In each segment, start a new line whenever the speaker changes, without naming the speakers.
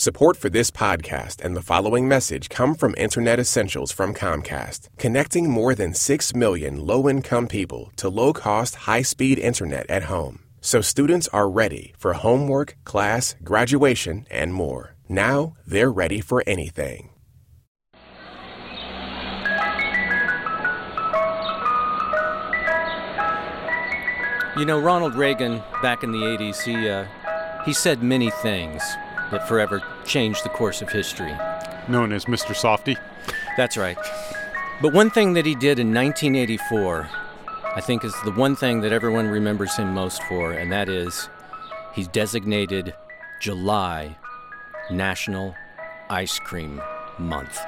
Support for this podcast and the following message come from Internet Essentials from Comcast, connecting more than 6 million low income people to low cost, high speed internet at home. So students are ready for homework, class, graduation, and more. Now they're ready for anything.
You know, Ronald Reagan, back in the 80s, he, uh, he said many things that forever changed the course of history.
known as Mr. Softy.
That's right. But one thing that he did in 1984, I think, is the one thing that everyone remembers him most for, and that is he designated July National Ice Cream Month.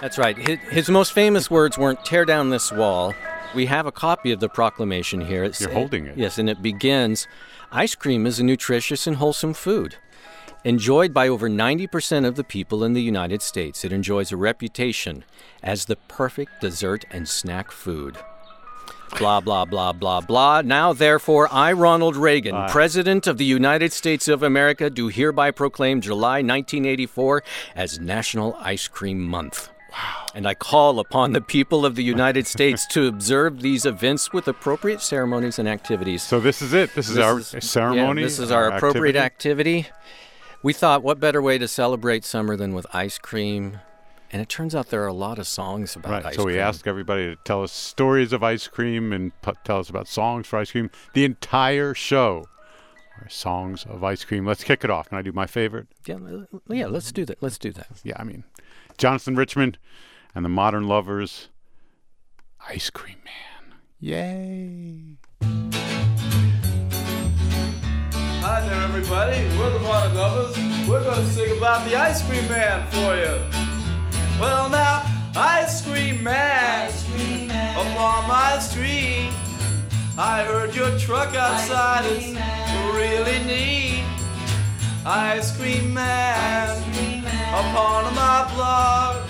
That's right. His, his most famous words weren't tear down this wall. We have a copy of the proclamation here. It's,
You're holding it.
Yes, and it begins Ice cream is a nutritious and wholesome food. Enjoyed by over 90% of the people in the United States, it enjoys a reputation as the perfect dessert and snack food. Blah, blah, blah, blah, blah. Now, therefore, I, Ronald Reagan, President of the United States of America, do hereby proclaim July 1984 as National Ice Cream Month. And I call upon the people of the United States to observe these events with appropriate ceremonies and activities.
So this is it. This is
This
our
is-
ceremony.
Yeah, this is our appropriate
activity.
activity. We thought, what better way to celebrate summer than with ice cream? And it turns out there are a lot of songs about ice cream.
Right.
ice
So we
cream.
asked everybody to tell us stories of ice cream and pu- tell us about songs for ice cream. The entire show are songs of ice cream. Let's kick it off. Can I do my favorite?
Yeah, yeah, let's do that. Let's do that.
Yeah, I mean, Jonathan Richman and the Modern Lovers, Ice Cream Man. Yay!
Hi there, everybody. We're the Modern Lovers. We're going to sing about the Ice Cream Man for you. Well, now, Ice Cream Man, upon my street. I heard your truck outside is really neat. Ice Cream Man, upon my block.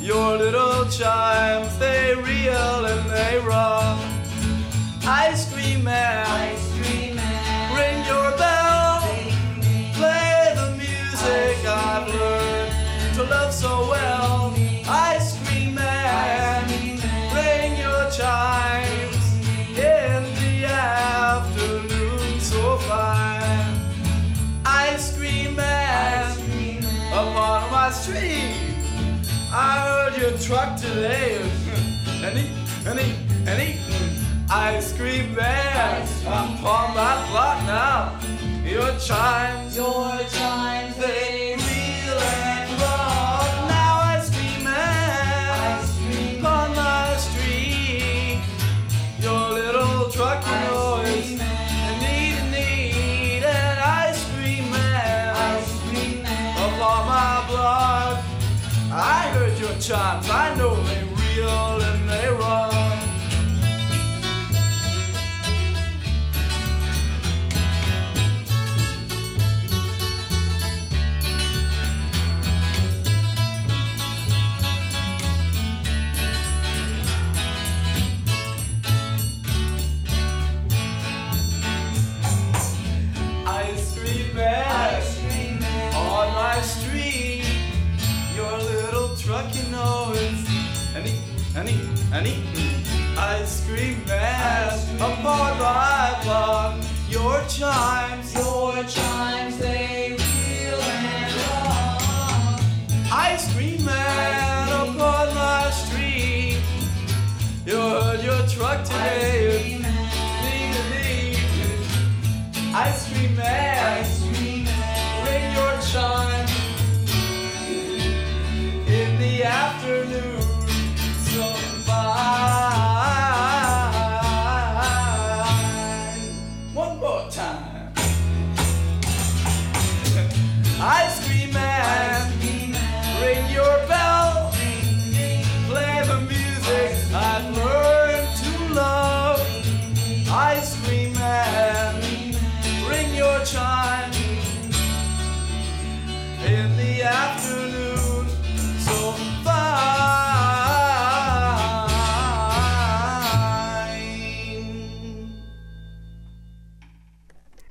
Your little chimes, they reel and they rock. Ice Cream Man, ring your bell. Play the music I've learned to love so well. Ice Cream Man, ring your chimes street. I heard your truck today, and eat, and and. Ice cream man, upon my block now. Your chimes, your chimes, they I know they real and they rock. Ice cream man, upon my block. Your chimes, your chimes, they reel and rock. Ice cream man, upon my street. You heard your truck today.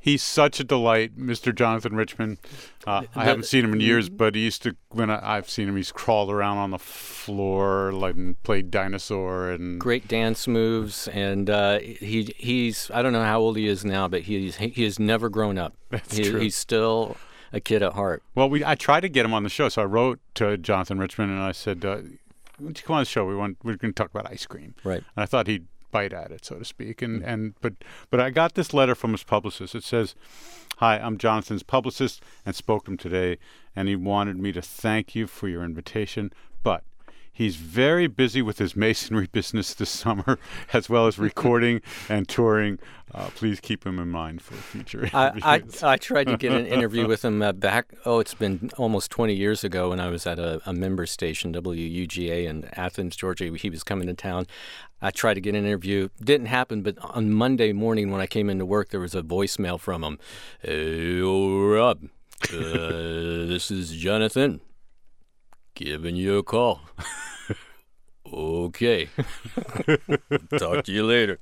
He's such a delight, Mr. Jonathan Richman. Uh, I haven't seen him in years, but he used to when I, I've seen him, he's crawled around on the floor like and played dinosaur and
Great dance moves, and uh, he he's I don't know how old he is now, but he's he, he has never grown up.
That's
He-
true.
He's still a kid at heart.
Well, we I tried to get him on the show, so I wrote to Jonathan Richman and I said, uh, "Why don't you come on the show? We want we're going to talk about ice cream."
Right.
And I thought he'd bite at it, so to speak. And hmm. and but but I got this letter from his publicist. It says, "Hi, I'm Jonathan's publicist and spoke to him today, and he wanted me to thank you for your invitation, but." He's very busy with his masonry business this summer, as well as recording and touring. Uh, please keep him in mind for future
I, I,
interviews.
I tried to get an interview with him uh, back, oh, it's been almost 20 years ago when I was at a, a member station, WUGA in Athens, Georgia. He was coming to town. I tried to get an interview. Didn't happen, but on Monday morning when I came into work, there was a voicemail from him. Hey, oh, Rob, uh, this is Jonathan giving you a call. okay. Talk to you later.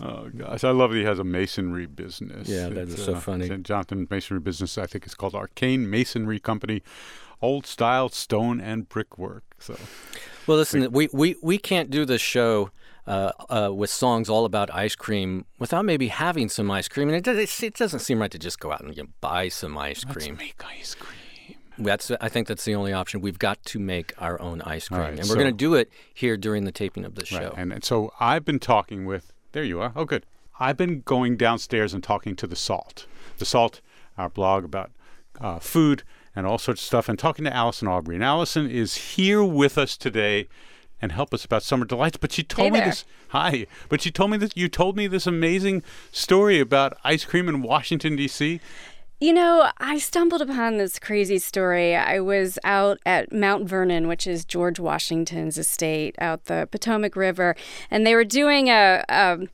Oh gosh, I love that he has a masonry business.
Yeah, that
It's,
is so
uh,
funny.
Jonathan Masonry Business, I think it's called Arcane Masonry Company, old style stone and brickwork. So
Well, listen, we, we, we can't do this show uh, uh, with songs all about ice cream without maybe having some ice cream. And it, does, it doesn't seem right to just go out and you know, buy some ice cream.
make ice cream.
That's I think that's the only option. We've got to make our own ice cream,
right,
and we're
so-
going to do it here during the taping of the show.
Right. And, and so I've been talking with. There you are. Oh, good. I've been going downstairs and talking to the Salt, the Salt, our blog about uh, food and all sorts of stuff, and talking to Allison Aubrey. And Allison is here with us today and help us about summer delights. But she told me
there.
this. Hi. But she told me that you told me this amazing story about ice cream in Washington D.C.
You know, I stumbled upon this crazy story. I was out at Mount Vernon, which is George Washington's estate out the Potomac River, and they were doing a, um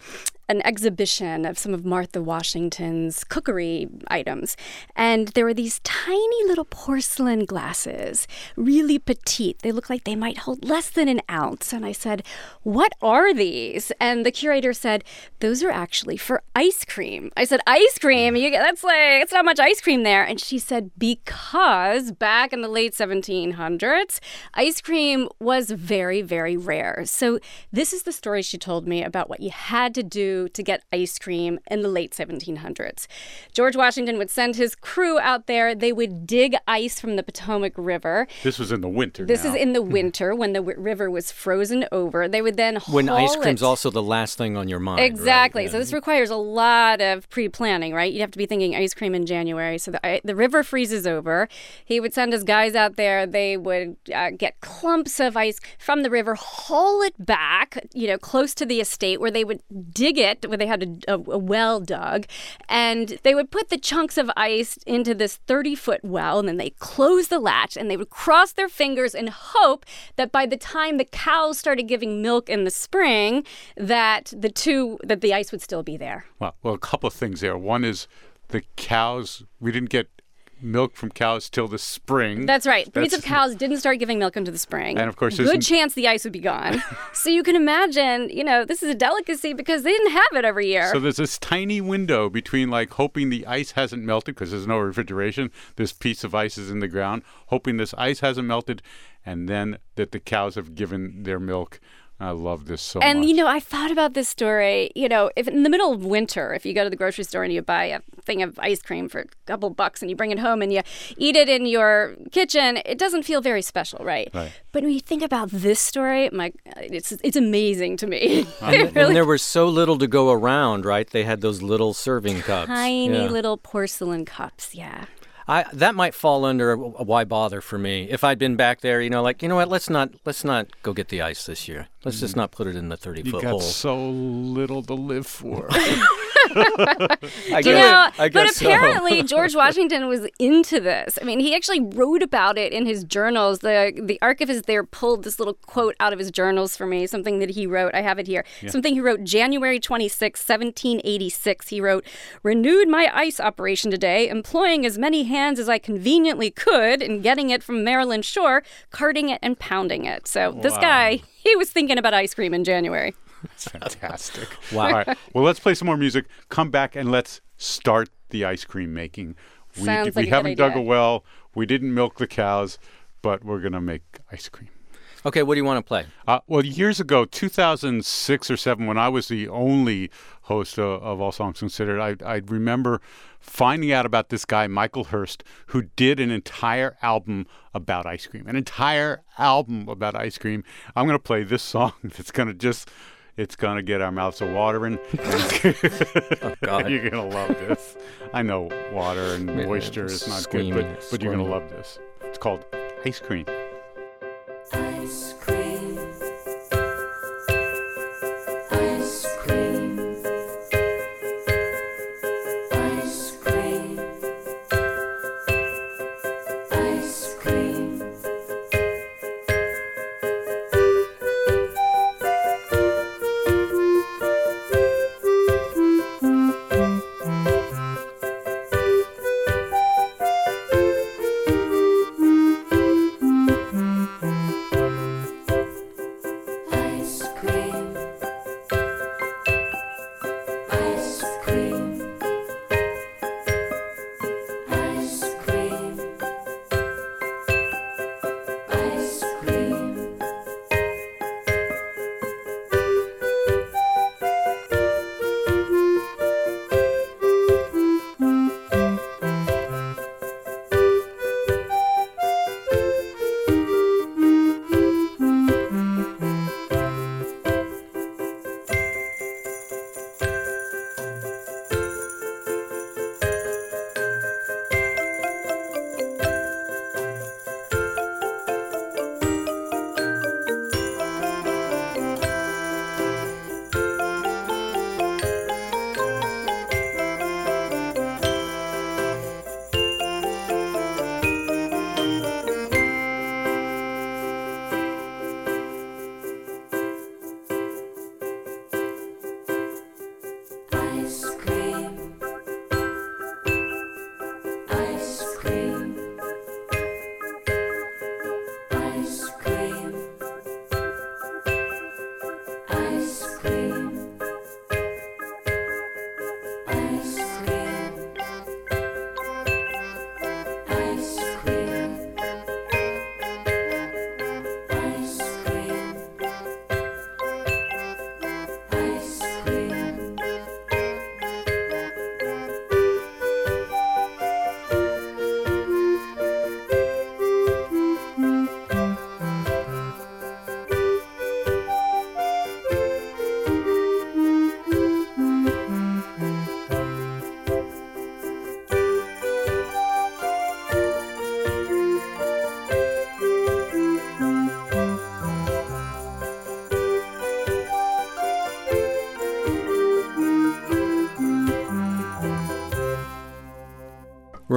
an exhibition of some of Martha Washington's cookery items. And there were these tiny little porcelain glasses, really petite. They looked like they might hold less than an ounce. And I said, What are these? And the curator said, Those are actually for ice cream. I said, Ice cream? You, that's like, it's not much ice cream there. And she said, Because back in the late 1700s, ice cream was very, very rare. So this is the story she told me about what you had to do to get ice cream in the late 1700s. George Washington would send his crew out there. They would dig ice from the Potomac River.
This was in the winter.
This
now.
is in the winter when the w- river was frozen over. They would then
when ice
haul
cream's
it-
also the last thing on your mind. right?
Exactly.
Yeah.
So this requires a lot of pre-planning, right? You'd have to be thinking ice cream in January. So the the river freezes over. He would send his guys out there. They would uh, get clumps of ice from the river, haul it back, you know, close to the estate where they would dig it, where they had a, a, a well dug, and they would put the chunks of ice into this 30-foot well, and then they close the latch, and they would cross their fingers and hope that by the time the cows started giving milk in the spring, that the two that the ice would still be there.
Well, well, a couple of things there. One is the cows. We didn't get milk from cows till the spring.
That's right. Breeds of. Cows didn't start giving milk until the spring.
And of course, there's
good chance the ice would be gone. so you can imagine, you know, this is a delicacy because they didn't have it every year.
So there's this tiny window between like hoping the ice hasn't melted because there's no refrigeration. This piece of ice is in the ground, hoping this ice hasn't melted, and then that the cows have given their milk. I love this so
And
much.
you know, I thought about this story. You know, if in the middle of winter, if you go to the grocery store and you buy a thing of ice cream for a couple bucks and you bring it home and you eat it in your kitchen, it doesn't feel very special, right?
Right.
But when you think about this story, my, it's it's amazing to me.
And,
really
and there was so little to go around, right? They had those little serving cups.
tiny
Yeah.
little porcelain cups. Yeah.
I that might fall under a, a why bother for me. If I'd been back there, you know, like you know what, let's not let's not go get the ice this year. Let's just not put it in the thirty
Mm. you
foot
got
hole.
so little to live for.
I
You know,
I
but
guess so.
apparently George Washington was into this. I mean, he actually wrote about it in his journals. The the archivist there pulled this little quote out of his journals for me, something that he wrote. I have it here. Something he wrote January 26, 1786. He wrote, "Renewed my ice operation today, employing as many hands as I conveniently could in getting it from Maryland shore, carting it and pounding it." So, this
Wow.
guy, he was thinking about ice cream in January.
That's fantastic.
Wow.
All right. Well, let's play some more music. Come back and let's start the ice cream making. We,
Sounds
d-
like
we
a good
haven't dug a well. We didn't milk the cows, but we're going to make ice cream.
Okay, what do you want to play?
Uh, well, years ago, 2006 or 7, when I was the only host of, of All Songs Considered, I, I remember finding out about this guy, Michael Hearst, who did an entire album about ice cream. An entire album about ice cream. I'm going to play this song that's going to just. It's gonna get our mouths a watering.
Oh, God.
You're gonna love this. I know water and moisture is not good, but, but you're gonna love this. It's called ice cream.
Ice cream.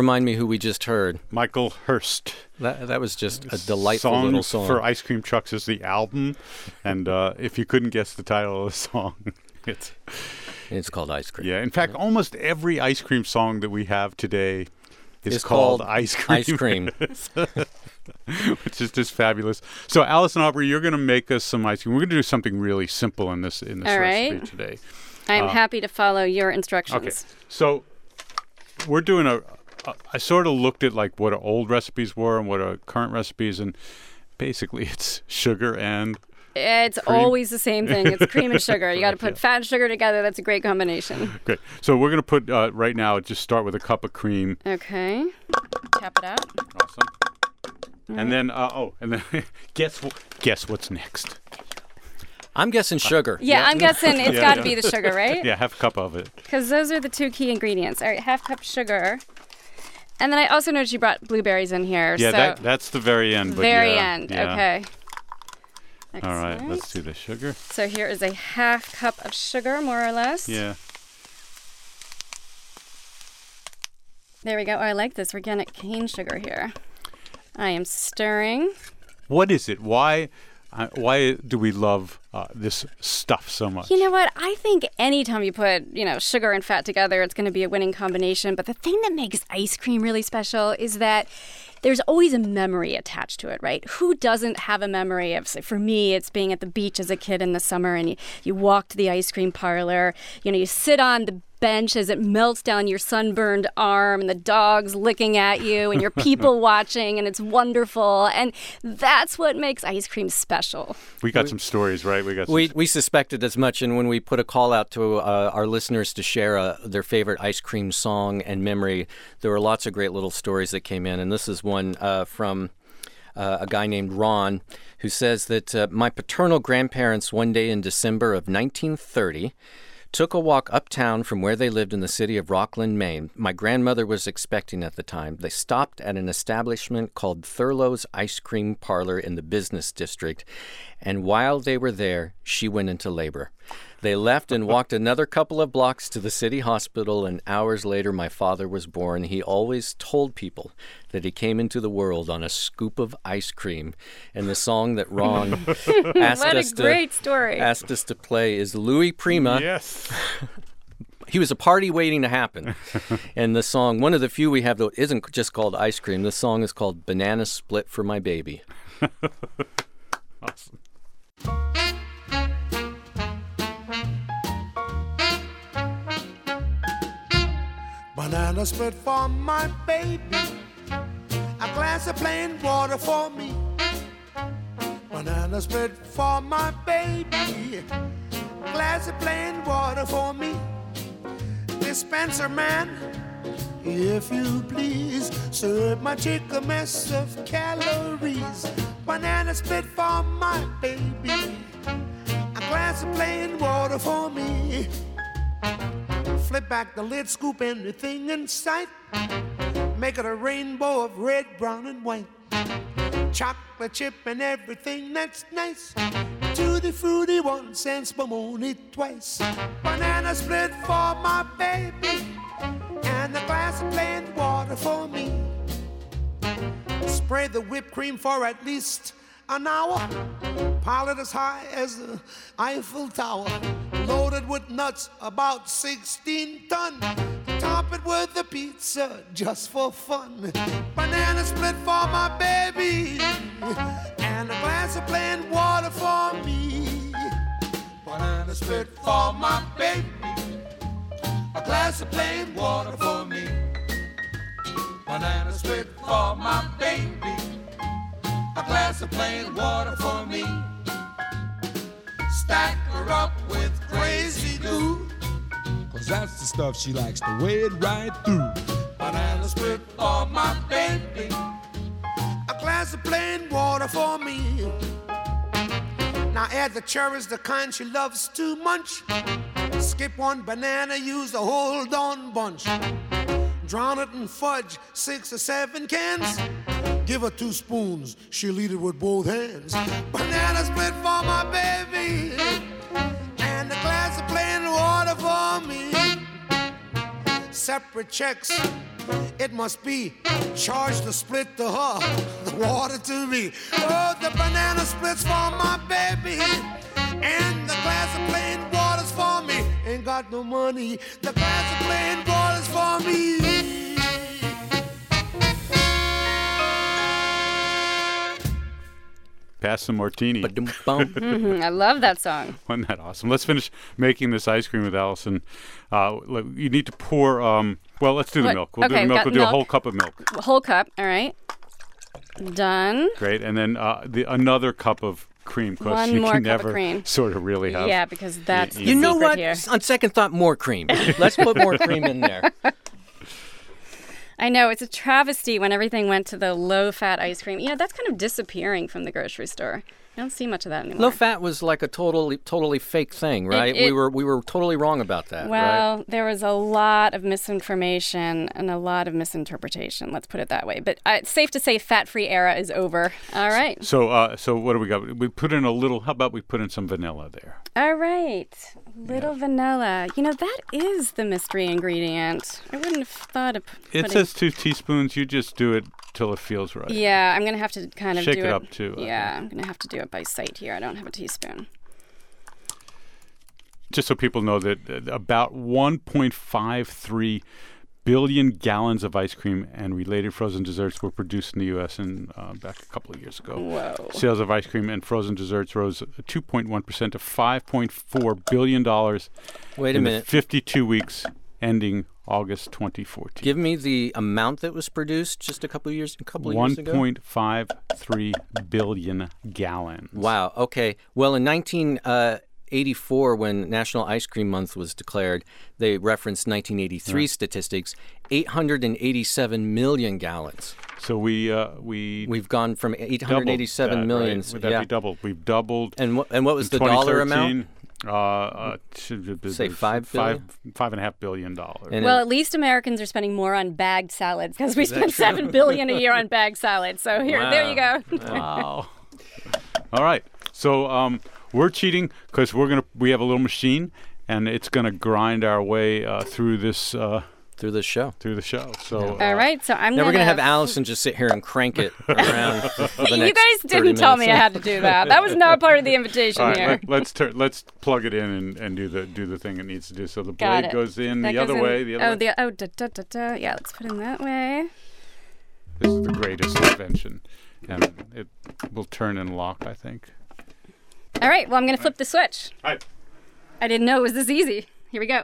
Remind me who we just heard.
Michael Hearst.
That that was just a delightful
Songs
little song.
for Ice Cream Trucks is the album, and uh, if you couldn't guess the title of the song, it's
it's called Ice Cream.
yeah. In fact, almost every ice cream song that we have today is
It's
called,
called
Ice Cream.
Ice Cream.
which is just fabulous. So, Allison Aubrey, you're going to make us some ice cream. We're going to do something really simple in this in this
All
recipe
right.
today.
I'm
Uh,
happy to follow your instructions.
Okay, so we're doing a. a I sort of looked at like what our old recipes were and what our current recipes, and basically it's sugar and
It's
Cream.
always the same thing. It's cream and sugar. You got to put
yeah.
fat and sugar together. That's a great combination.
Great. So we're going to put uh, right now. Just start with a cup of cream.
Okay. Tap it out.
Awesome. And then uh, oh, and then guess wh- guess what's next?
I'm guessing sugar.
Yeah, I'm guessing it's
Yeah,
got to
yeah.
be the sugar, right?
Yeah, half a cup of it.
Because those are the two key ingredients. All right, half cup sugar. And then I also noticed you brought blueberries in here.
Yeah,
so
that that's the very end.
Very
yeah,
end.
yeah.
Okay.
All right, let's do the sugar.
So here is a half cup of sugar, more or less.
Yeah.
There we go. Oh, I like this organic cane sugar here. I am stirring.
What is it? Why why do we love uh, this stuff so much?
You know what? I think anytime you put, you know, sugar and fat together, it's going to be a winning combination. But the thing that makes ice cream really special is that there's always a memory attached to it, right? Who doesn't have a memory of, say, for me, it's being at the beach as a kid in the summer and you, you walk to the ice cream parlor, you know, you sit on the bench as it melts down your sunburned arm, and the dog's licking at you, and your people watching, and it's wonderful. And that's what makes ice cream special.
We got some stories, right? We got some
We, we suspected as much, and when we put a call out to uh, our listeners to share uh, their favorite ice cream song and memory, there were lots of great little stories that came in, and this is one uh, from uh, a guy named Ron who says that uh, my paternal grandparents one day in December of 1930 took a walk uptown from where they lived in the city of Rockland, Maine. My grandmother was expecting at the time. They stopped at an establishment called Thurlow's Ice Cream Parlor in the business district, and while they were there, she went into labor. They left and walked another couple of blocks to the city hospital, and hours later, my father was born. He always told people that he came into the world on a scoop of ice cream. And the song that Ron asked us to
story.
asked us to play is Louis Prima.
yes.
He was a party waiting to happen. and the song, one of the few we have that isn't just called Ice Cream. The song is called Banana Split for My Baby.
awesome.
Banana split for my baby. A glass of plain water for me. Banana split for my baby. A glass of plain water for me. Dispenser man, if you please, serve my chick a mess of calories. Banana split for my baby. A glass of plain water for me. Flip back the lid, scoop anything in sight. Make it a rainbow of red, brown, and white. Chocolate chip and everything that's nice. Tutti fruity once and spumoni twice. Banana split for my baby. And a glass of plain water for me. Spray the whipped cream for at least an hour. Pile it as high as the Eiffel Tower. Loaded with nuts, about 16 ton. Top it with the pizza just for fun. Banana split for my baby. And a glass of plain water for me. Banana split for my baby. A glass of plain water for me. Banana split for my baby. A glass of plain water for me. Stack her up with crazy glue.
Cause that's the stuff she likes to wade right through.
Banana split for my baby. A glass of plain water for me. Now add the cherries, the kind she loves to munch. Skip one banana, use the whole darn bunch. Drown it in fudge, six or seven cans. Give her two spoons, she'll eat it with both hands. Banana split for my baby. And a glass of plain water for me separate checks. It must be charge the split to her, the water to me. Oh, the banana splits for my baby, and the glass of plain water's for me. Ain't got no money, the glass of plain water's for me.
Pass some martini.
Ba-dum-bum.
Mhm, I love that song.
Wasn't that awesome? Let's finish making this ice cream with Allison. Uh, you need to pour. Um, well, let's do the
What-
milk. We'll do the milk. We'll do a whole cup of milk.
Whole cup. All right. Done.
Great, and then uh, the another cup of cream because
One
you
more
can
cup of cream.
sort of really have.
Yeah, because that's the
you know what?
here.
On second thought, more cream. Let's put more cream in there.
I know it's a travesty when everything went to the low-fat ice cream. You know that's kind of disappearing from the grocery store. I don't see much of that anymore.
Low fat was like a totally, totally fake thing, right? we
it-
were, we were totally wrong about that, right?
Well, there was a lot of misinformation and a lot of misinterpretation. Let's put it that way. But uh, it's safe to say, fat-free era is over. All right.
So, uh, so what do we got? We put in a little. How about we put in some vanilla there?
All right. Little vanilla. You know that is the mystery ingredient. I wouldn't have thought of.
It says two teaspoons. You just do it till it feels right.
Yeah, I'm gonna have to kind of
Shake
do
it
it
up, too,
Yeah, I'm gonna have to do it by sight here. I don't have a teaspoon.
Just so people know that uh, about 1.53 billion gallons of ice cream and related frozen desserts were produced in the U.S. in uh, back a couple of years ago.
Whoa.
Sales of ice cream and frozen desserts rose 2.1 percent to 5.4 billion dollars
Wait a
in the
minute.
52 weeks ending August 2014.
Give me the amount that was produced just a couple of years, a couple of years ago.
1.53 billion gallons.
Wow. Okay. Well, in 1984, when National Ice Cream Month was declared, they referenced 1983 statistics: 887 million gallons.
So we uh, we
We've gone from
doubled
887
that,
million.
Right? Would that
yeah.
be doubled? We've doubled.
And what and what was the dollar amount?
2013, Uh, uh,
Say five
five five and a half billion dollars.
And
Well, at least Americans are spending more on bagged salads because we spend seven billion a year on bagged salads. So here, there you go.
Wow. All right. So um, we're cheating because we're gonna we have a little machine and it's gonna grind our way uh, through this uh,
through the show.
through the show. So uh,
All right, so I'm
Now we're
gonna
gonna have Allison just sit here and crank it around. For the
You guys didn't tell me I had to do that. That was not part of the invitation
All right,
here.
let, let's tur- let's plug it in and, and do the do the thing it needs to do. So the blade goes in
That
the other
in-
way. The other
oh,
way.
the oh, da, da, da, da. yeah. Let's put it in that way.
This is the greatest invention, and it will turn and lock. I think.
All right. Well, I'm gonna flip the switch.
All right.
I didn't know it was this easy. Here we go.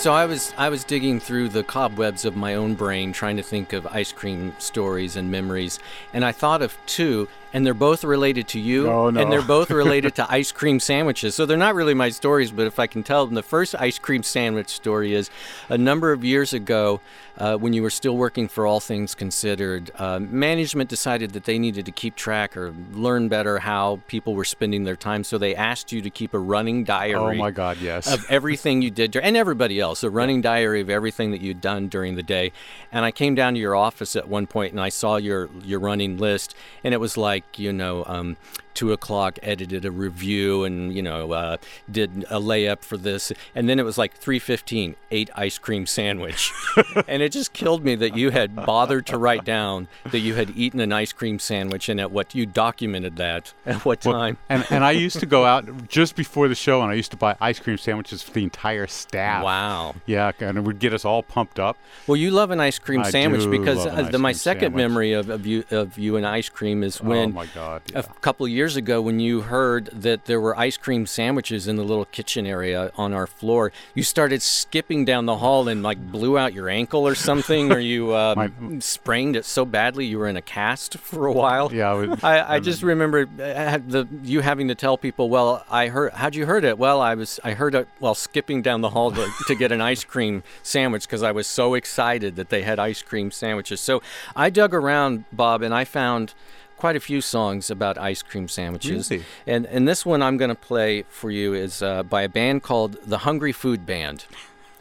So I was I was digging through the cobwebs of my own brain trying to think of ice cream stories and memories and I thought of two and they're both related to you
Oh, no.
and they're both related to ice cream sandwiches. So they're not really my stories but if I can tell them the first ice cream sandwich story is a number of years ago uh, when you were still working for All Things Considered uh, management decided that they needed to keep track or learn better how people were spending their time so they asked you to keep a running diary
Oh my God! Yes.
of everything you did and everybody else a running diary of everything that you'd done during the day and i came down to your office at one point and i saw your your running list and it was like you know um, two o'clock edited a review and you know uh, did a layup for this and then it was like 3.15 ate ice cream sandwich and it just killed me that you had bothered to write down that you had eaten an ice cream sandwich and at what you documented that at what
Well,
time
and and I used to go out just before the show, and I used to buy ice cream sandwiches for the entire staff.
wow
Yeah, and it would get us all pumped up.
Well, you love an ice cream
I
sandwich because uh, the, my second
sandwich.
memory of, of you of you and ice cream is when
oh my God!
a couple of years ago when you heard that there were ice cream sandwiches in the little kitchen area on our floor, you started skipping down the hall and like blew out your ankle or something, or you uh,
My-
sprained it so badly you were in a cast for a while.
Yeah, I
I, I just remember uh, the you having to tell people, well, I heard. How'd you heard it? Well, I was I heard it while skipping down the hall to, to get an ice cream sandwich because I was so excited that they had ice cream sandwiches. So I dug around, Bob, and I found quite a few songs about ice cream sandwiches. And and this one I'm going to play for you is uh, by a band called the Hungry Food Band.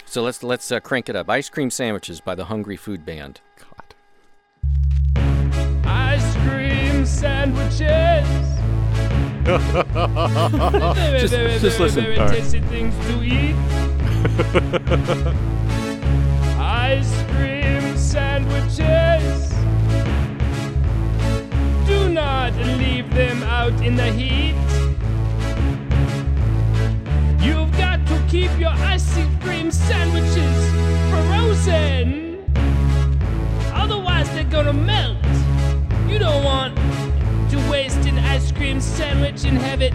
So let's let's uh, crank it up. Ice cream sandwiches by the Hungry Food Band. God.
Ice cream sandwiches.
Just-
very,
just listen.
very
All right.
tasty things to eat. Ice cream sandwiches. Do not leave them out in the heat. You've got to keep your ice cream sandwiches frozen. Otherwise, they're gonna melt. You don't want to waste an ice cream sandwich and have it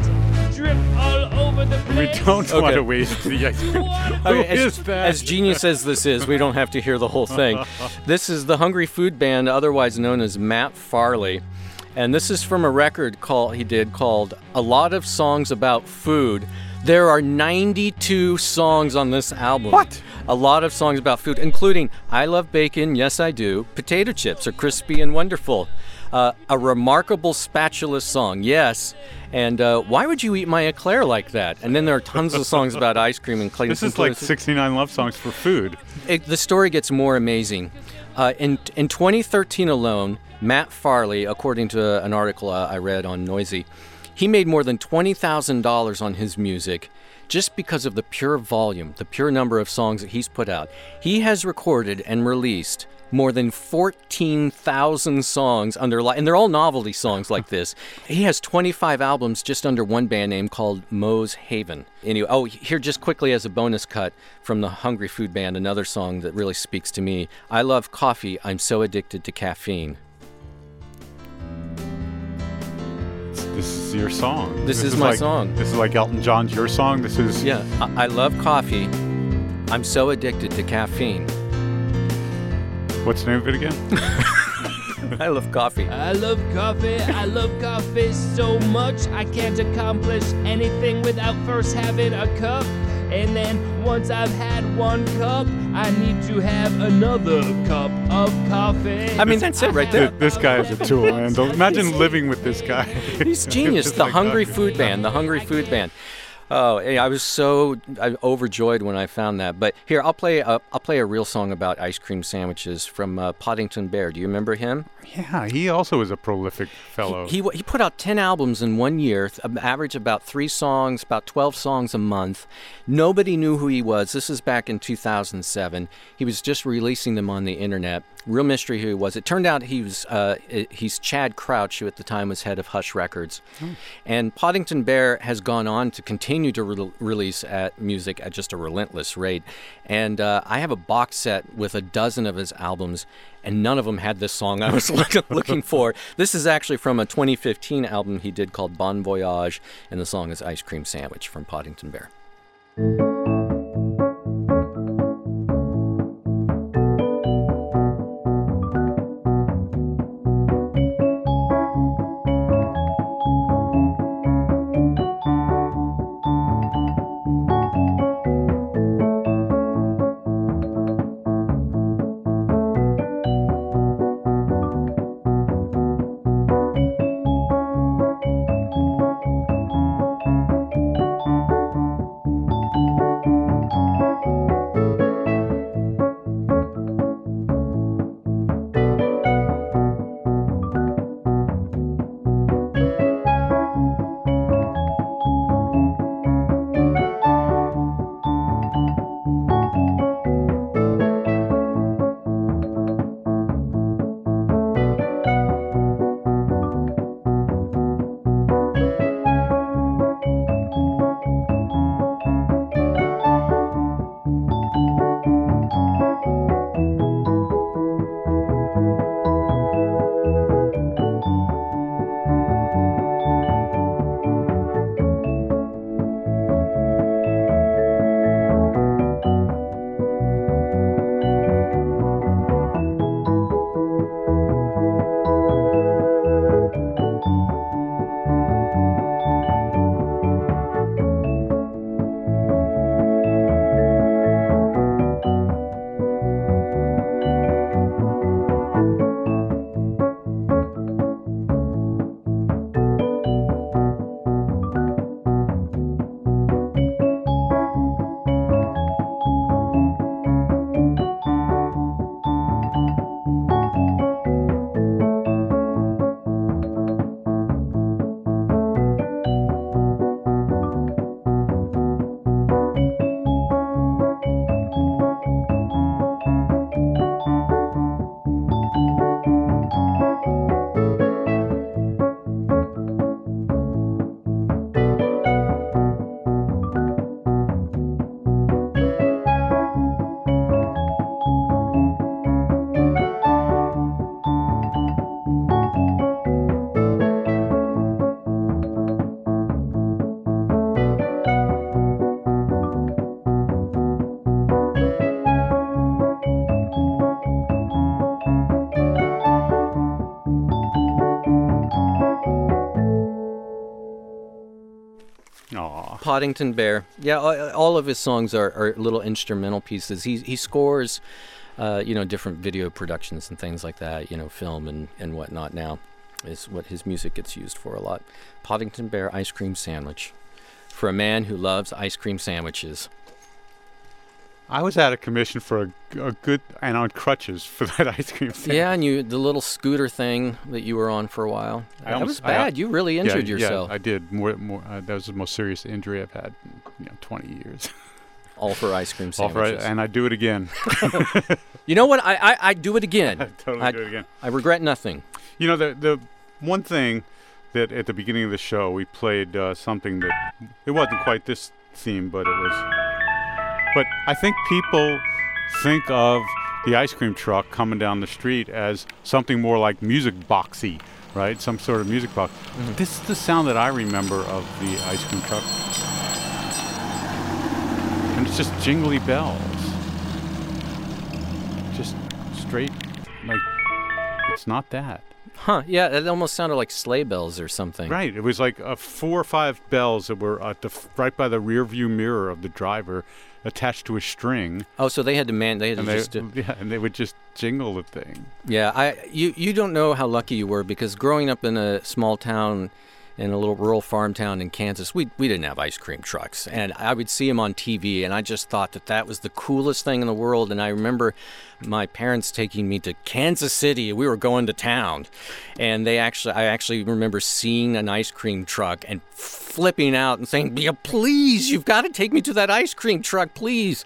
drip all over the place.
We don't want to waste the ice cream.
What?
Who
Okay, as,
is that?
as genius as this is, we don't have to hear the whole thing. This is the Hungry Food Band, otherwise known as Matt Farley. And this is from a record call he did called A Lot of Songs About Food. There are 92 songs on this album.
What?
A lot of songs about food, including I Love Bacon, Yes I Do, Potato Chips are crispy and wonderful. Uh, a remarkable spatula song, yes. And uh, why would you eat my eclair like that? And then there are tons of songs about ice cream and Clayton
This is like 69 love songs for food.
it, the story gets more amazing. Uh, in in 2013 alone, Matt Farley, according to an article uh, I read on Noisey, he made more than twenty thousand dollars on his music, just because of the pure volume, the pure number of songs that he's put out. He has recorded and released more than 14,000 songs under and they're all novelty songs like this. He has 25 albums just under one band name called Moe's Haven. Anyway, oh, here just quickly as a bonus cut from the Hungry Food Band, another song that really speaks to me. I love coffee. I'm so addicted to caffeine.
Is is your song.
This is my
like,
song.
This is like Elton John's your song. This is
Yeah, I, I love coffee. I'm so addicted to caffeine.
What's the name of it again?
I love coffee.
I love coffee, I love coffee so much I can't accomplish anything without first having a cup. And then once I've had one cup, I need to have another cup of coffee.
I mean, that's it right there.
this guy is a tool, man. Imagine living with this guy.
He's genius. The
like
Hungry. Food Band. The Hungry Food Band. Oh, hey, I was so overjoyed when I found that. But here, I'll play. A, I'll play a real song about ice cream sandwiches from uh, Podington Bear. Do you remember him?
Yeah, he also is a prolific fellow.
He, he put out 10 albums in one year, th- um, average about three songs, about 12 songs a month. Nobody knew who he was. This is back in 2007. He was just releasing them on the internet. Real mystery who he was. It turned out he was uh, he's Chad Crouch, who at the time was head of Hush Records. And Podington Bear has gone on to continue to re- release at music at just a relentless rate. And uh, I have a box set with a dozen of his albums, and none of them had this song I was looking for. This is actually from a 2015 album he did called Bon Voyage, and the song is Ice Cream Sandwich from Podington Bear. Podington Bear. Yeah, all, of his songs are, are little instrumental pieces. He he scores, uh, you know, different video productions and things like that. You know, film and and whatnot. Now, is what his music gets used for a lot. Podington Bear ice cream sandwich, for a man who loves ice cream sandwiches.
I was out of commission for a, a good and on crutches for that ice cream. Sandwich.
Yeah, and you the little scooter thing that you were on for a while.
I
that
almost-
was
I
bad. you really
Yeah,
injured
yeah,
yourself.
I did. More, more. Uh, that was the most serious injury I've had in you know, 20 years.
all for ice cream
All right,
sandwiches.
and I do it again.
you know what? I I, I do it again.
I totally
I,
do it again.
I regret nothing.
You know, the the one thing that at the beginning of the show we played uh, something that it wasn't quite this theme, but it was. But I think people think of the ice cream truck coming down the street as something more like music boxy, right? Some sort of music box. Mm-hmm. This is the sound that I remember of the ice cream truck. And it's just jingly bells. Just straight, like, it's not that.
Huh? Yeah, it almost sounded like sleigh bells or something.
Right. It was like uh, four or five bells that were at the f- right by the rear view mirror of the driver, attached to a string,
Oh, so they had to man. They had to
they
just. do-
yeah, and they would just jingle the thing.
Yeah, I you you don't know how lucky you were because growing up in a small town in a little rural farm town in Kansas, we we didn't have ice cream trucks, and I would see them on TV, and I just thought that that was the coolest thing in the world. And I remember my parents taking me to Kansas City. We were going to town, and they actually I actually remember seeing an ice cream truck and flipping out and saying, "Yeah, please, you've got to take me to that ice cream truck, please."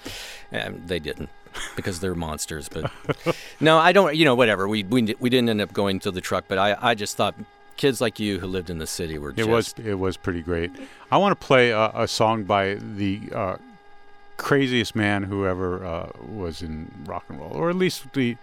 And they didn't because they're monsters. But no, I don't. You know, whatever. We we we didn't end up going to the truck, but I I just thought kids like you who lived in the city were
It
just
was it was pretty great. I want to play a, a song by the uh, craziest man who ever uh, was in rock and roll, or at least the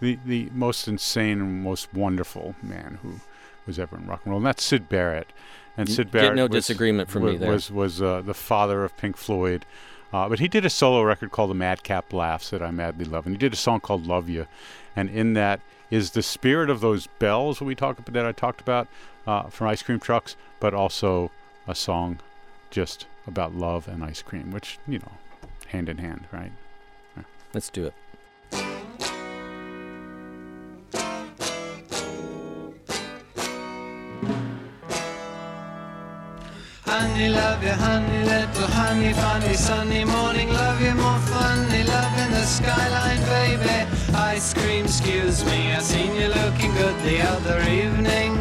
the the most insane and most wonderful man who was ever in rock and roll, and that's Syd Barrett. And Syd
get
Barrett
no
was,
disagreement from
wa-
me there.
Was was uh, the father of Pink Floyd. Uh, but he did a solo record called The Madcap Laughs that I madly love, and he did a song called Love You, and in that is the spirit of those bells that we talked about that I talked about uh, from ice cream trucks, but also a song just about love and ice cream, which you know, hand in hand, right?
Let's do it.
Honey, love you, honey, little honey, funny, sunny morning, love you, more funny, love in the skyline, baby. Ice cream, excuse me, I seen you looking good the other evening.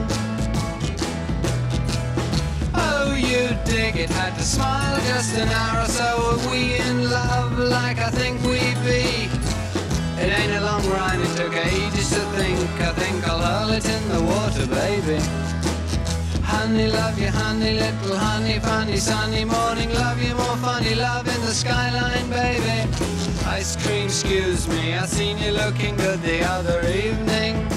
Oh, you dig it, had to smile just an hour or so. Are we in love like I think we be? It ain't a long rhyme, it took ages to think. I think I'll hurl it in the water, baby. Honey, love you, honey, little honey, funny, sunny morning, love you, more funny, love in the skyline, baby. Ice cream, excuse me, I seen you looking good the other evening.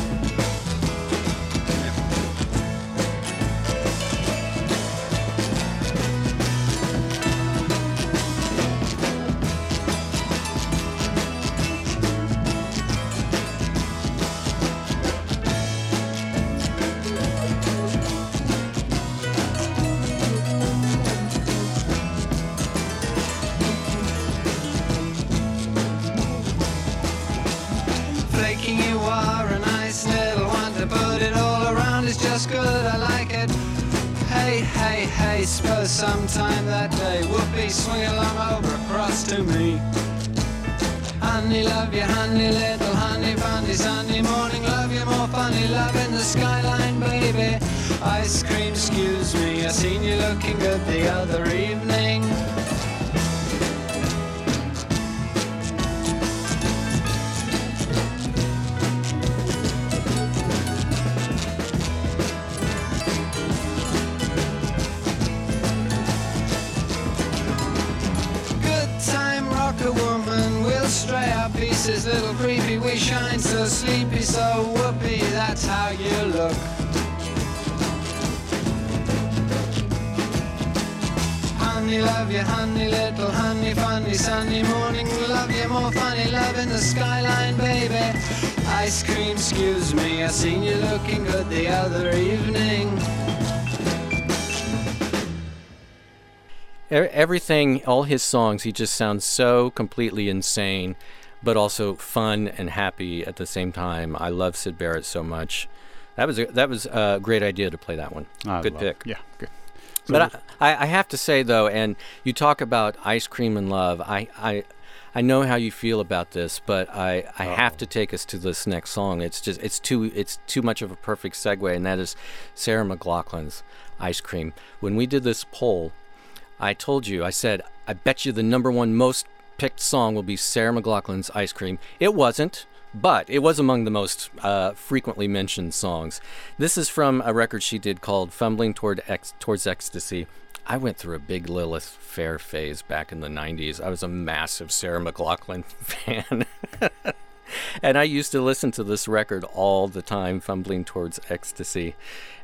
Suppose sometime that day whoopee swing along over across to me. Honey, love you, honey, little honey, funny, sunny morning, love you, more funny, love in the skyline, baby. Ice cream, excuse me, I seen you looking good the other evening. Our pieces, little creepy. We shine so sleepy, so whoopee. That's how you look. Honey, love you, honey, little honey, funny, sunny morning. Love you, more funny, love in the skyline, baby. Ice cream, excuse me. I seen you looking good the other evening.
Everything, all his songs, he just sounds so completely insane, but also fun and happy at the same time. I love Syd Barrett so much. That was a, that was a great idea to play that one.
I
Good pick.
Yeah, good. So
But I, I, have to say though, and you talk about ice cream and love. I, I, I know how you feel about this, but I, I have to oh. take us to this next song. It's just it's too it's too much of a perfect segue, and that is Sarah McLachlan's "Ice Cream." When we did this poll, I told you I said I bet you the number one most picked song will be Sarah McLachlan's "Ice Cream." It wasn't. But it was among the most uh, frequently mentioned songs. This is from a record she did called "Fumbling Toward Ex- Towards Ecstasy." I went through a big Lilith Fair phase back in the '90s. I was a massive Sarah McLachlan fan.
and I used to listen to this record all the time, fumbling towards ecstasy.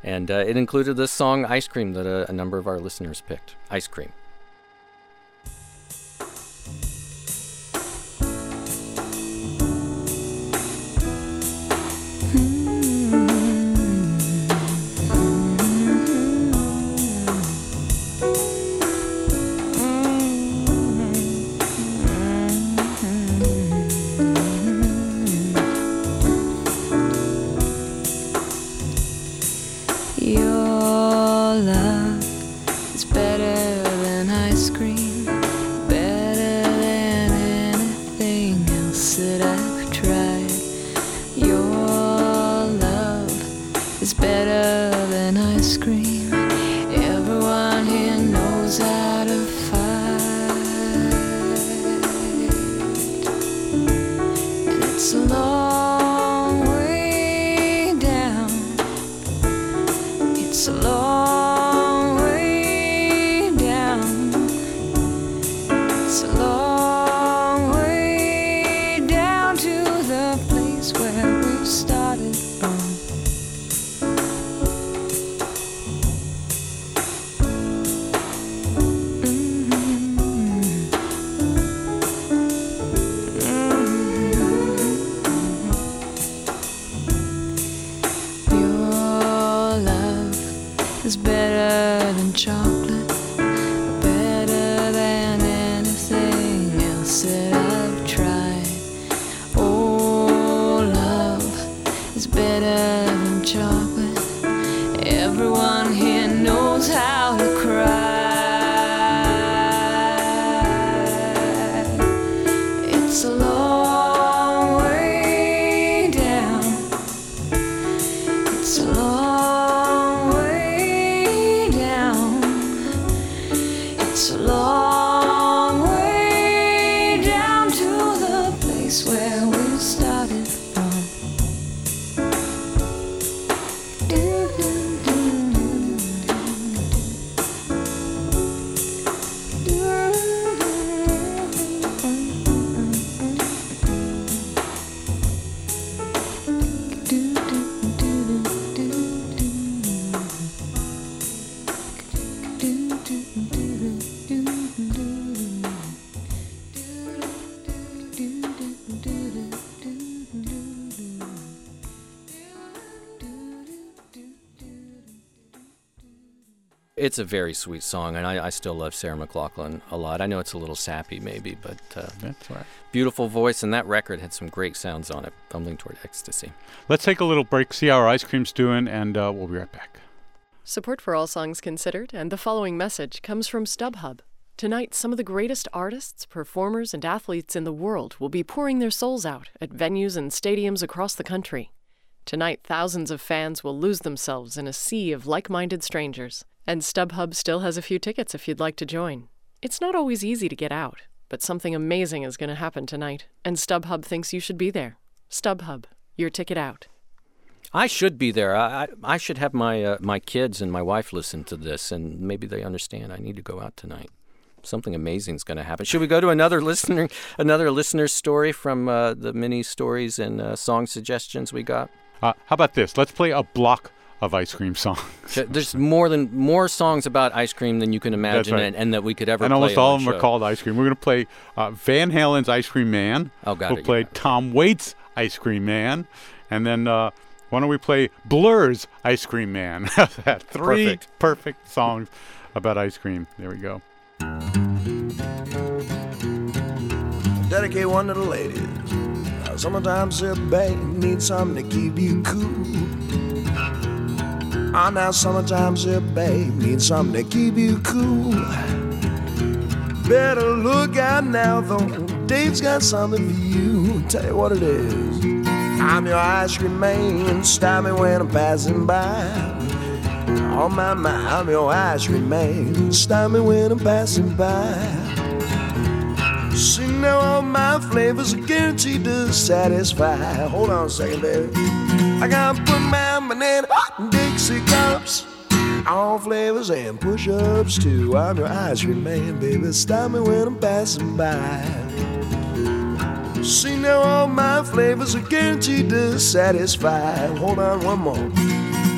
And uh, it included this song, Ice Cream, that a, a number of our listeners picked. Ice Cream.
It's a
very sweet song, and I, I still love Sarah McLachlan a lot. I know it's a little sappy, maybe, but uh,
That's right.
beautiful voice, and that record had some great sounds on it, Fumbling Toward Ecstasy.
Let's take a little break, see how our ice cream's doing, and uh, we'll be right back.
Support for All Songs Considered and the following message comes from StubHub. Tonight, some of the greatest artists, performers, and athletes in the world will be pouring their souls out at venues and stadiums across the country. Tonight, thousands of fans will lose themselves in a sea of like minded strangers, and StubHub still has a few tickets if you'd like to join. It's not always easy to get out, but something amazing is going to happen tonight, and StubHub thinks you should be there. StubHub, your ticket out.
I should be there. I, I, I should have my uh, my kids and my wife listen to this, and maybe they understand. I need to go out tonight. Something amazing is going to happen. Should we go to another listener another listener story from uh, the many stories and uh, song suggestions we got?
Uh, how about this? Let's play a block of ice cream songs.
There's more than more songs about ice cream than you can imagine,
right.
and, and that we could ever.
and
play
almost all of them
show.
are called ice cream. We're going to play uh, Van Halen's Ice Cream Man.
Oh, got
We'll
it,
play
yeah.
Tom Waits' Ice Cream Man. And then uh, why don't we play Blur's Ice Cream Man? How's that? Three
Perfect.
perfect songs about ice cream. There we go.
Dedicate one to the ladies. Now, sometimes a babe needs something to keep you cool. Ah, now sometimes a babe needs something to keep you cool. Better look out now, though. Dave's got something for you. Tell you what it is. I'm your ice cream man. Stop me when I'm passing by. On my mind, I'm your ice cream man. Stop me when I'm passing by. See now all my flavors are guaranteed to satisfy. Hold on a second, baby. I gotta put my banana in Dixie cups. All flavors and push ups, too. I'm your ice cream man, baby. Stop me when I'm passing by. See now all my flavors are guaranteed to satisfy. Hold on one more.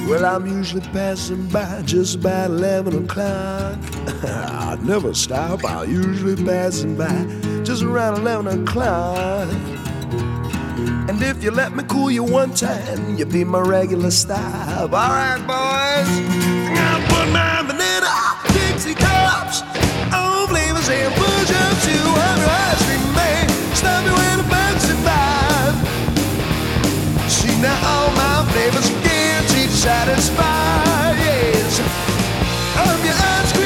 Well, I'm usually passing by just about 11 o'clock. I never stop, I'm usually passing by just around 11 o'clock. And if you let me cool you one time, you'll be my regular stop. All right, boys. I'm gonna put my banana Dixie cups on flavors and push up to her eyes. Remain, stop me when I'm survive. See now all my flavors guaranteed satisfied. Yes, I'm your ice.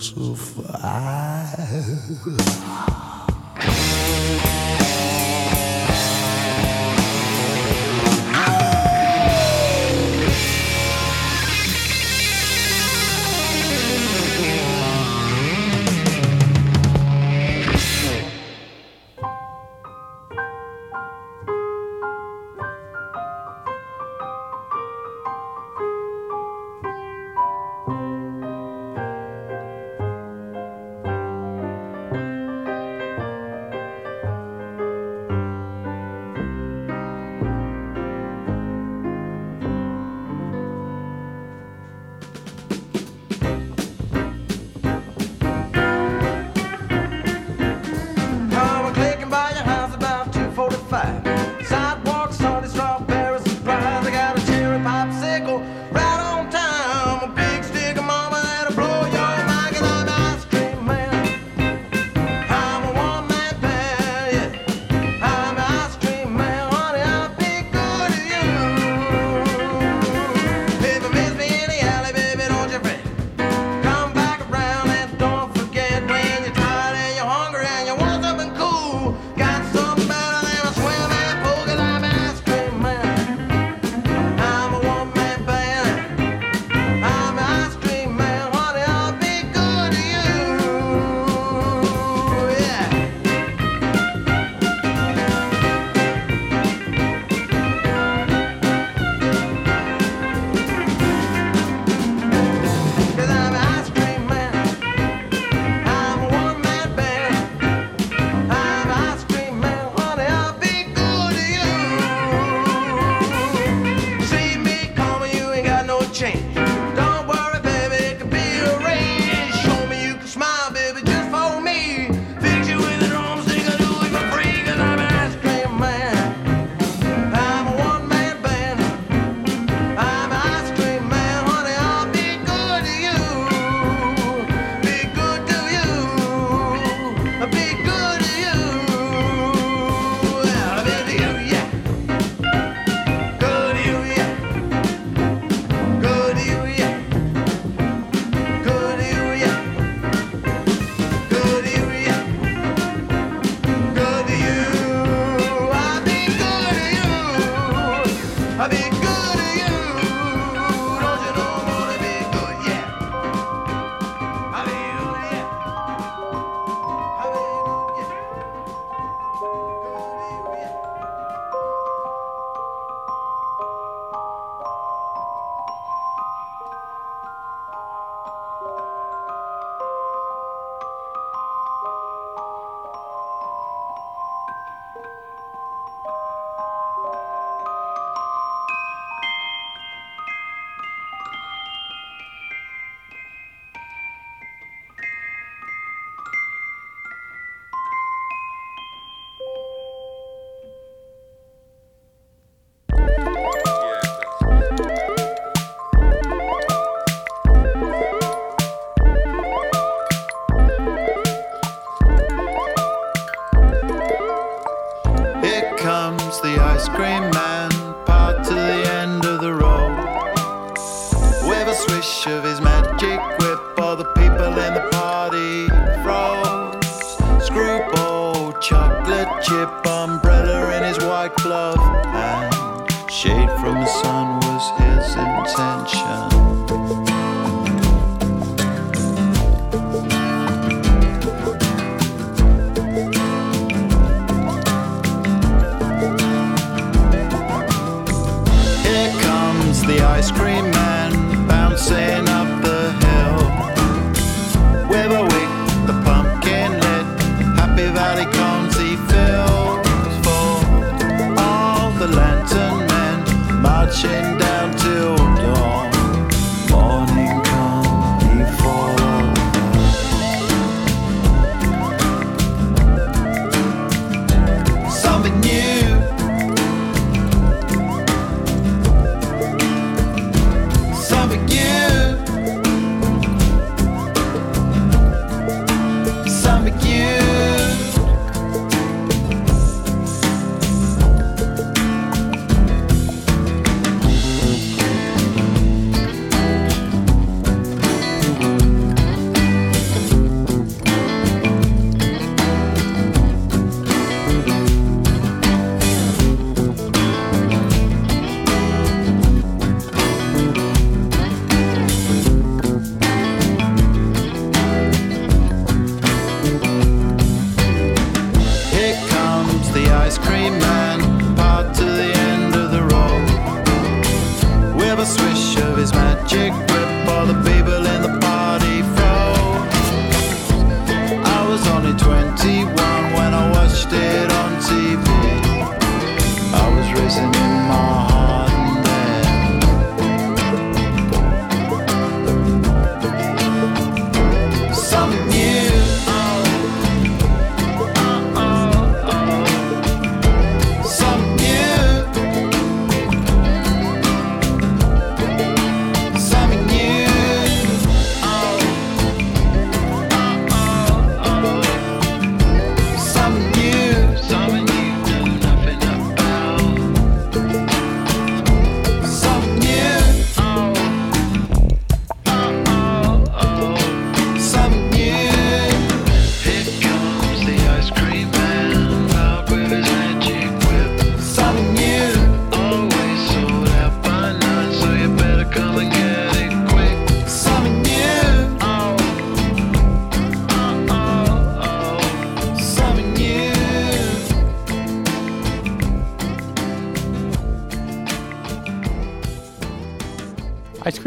So
far. Ah.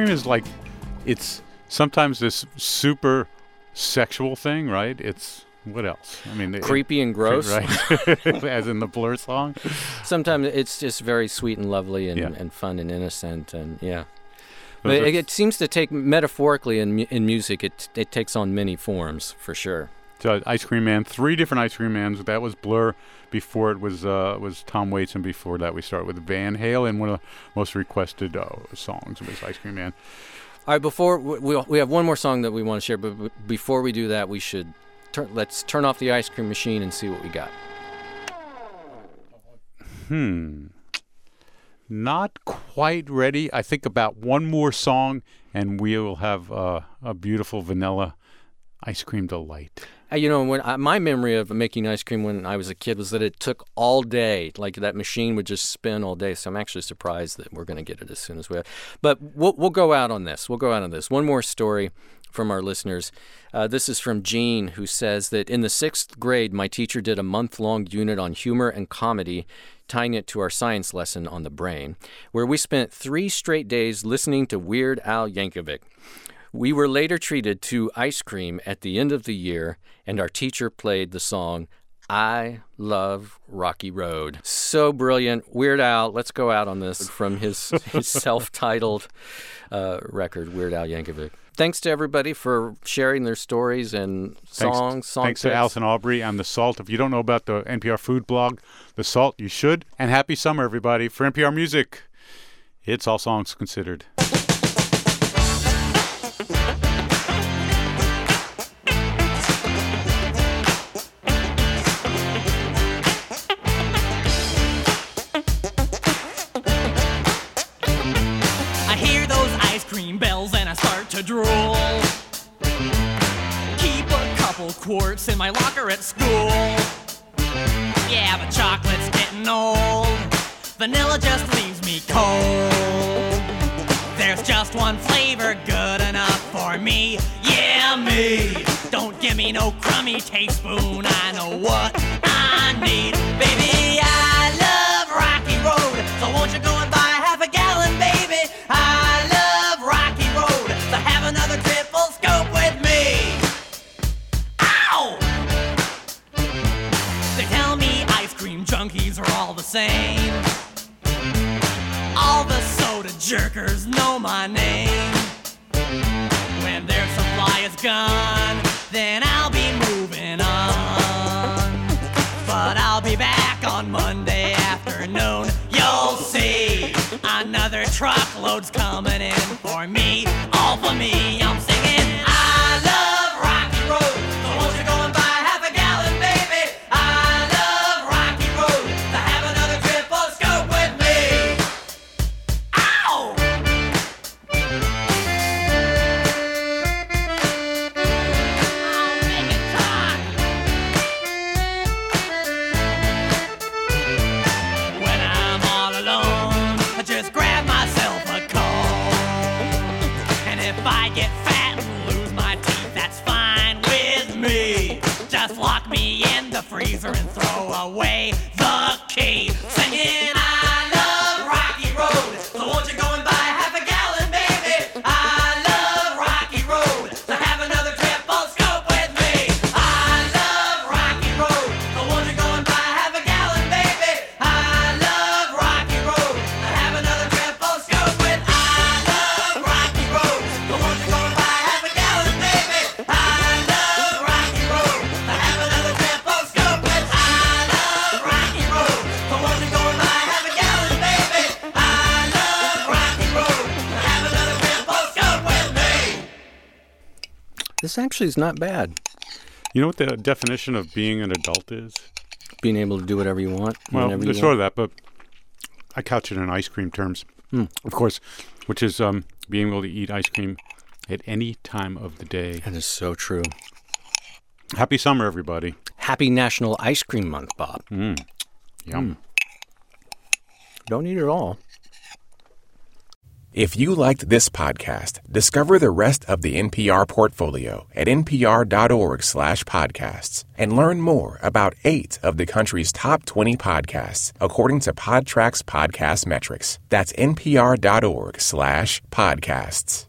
Is like, it's sometimes this super sexual thing, right? It's what else? I mean, it-
Creepy and gross.
right? As in the Blur song.
Sometimes it's just very sweet and lovely and,
Yeah.
and fun and innocent and yeah. But it, it seems to take metaphorically in in music. It it takes on many forms for sure.
So Ice Cream Man, three different Ice Cream Mans. That was Blur. Before it was uh, was Tom Waits, and before that we started with Van Halen. And one of the most requested uh, songs was Ice Cream Man.
All right, before we we we have one more song that we want to share, but before we do that, we should turn, let's turn off the ice cream machine and see what we got.
Hmm. Not quite ready. I think about one more song, and we will have uh, a beautiful vanilla ice cream delight.
You know, when I, my memory of making ice cream when I was a kid was that it took all day. Like that machine would just spin all day. So I'm actually surprised that we're going to get it as soon as we have. But we'll we'll go out on this. We'll go out on this. One more story from our listeners. Uh, this is from Jean, who says that in the sixth grade, my teacher did a month long unit on humor and comedy, tying it to our science lesson on the brain, where we spent three straight days listening to Weird Al Yankovic. We were later treated to ice cream at the end of the year, and our teacher played the song I Love Rocky Road. So brilliant. Weird Al, let's go out on this from his, his self titled uh, record, Weird Al Yankovic. Thanks to everybody for sharing their stories and
Thanks,
songs. Song
thanks to. Allison Aubrey on the Salt. If you don't know about the NPR food blog, the Salt, you should. And happy summer, everybody. For NPR Music, it's all songs considered.
Locker at school. Yeah, but chocolate's getting old. Vanilla just leaves me cold. There's just one flavor good enough for me. Yeah, me. Don't give me no crummy teaspoon. I know what I need. Baby, same. All the soda jerkers know my name. When their supply is gone, then I'll be moving on. But I'll be back on Monday afternoon. You'll see another truckload's coming in for me. All for me.
Actually is not bad.
You know what the definition of being an adult is?
Being able to do whatever you want.
Well,
you
sort of that, but I couch it in ice cream terms,
Hmm.
of course, which is um, being able to eat ice cream at any time of the day.
That is so true.
Happy summer, everybody.
Happy National Ice Cream Month, Bob.
Mm. Yum.
Don't eat it all.
If you liked this podcast, discover the rest of the NPR portfolio at npr.org/podcasts and learn more about 8 of the country's top 20 podcasts according to Podtrac's podcast metrics. That's npr.org/podcasts.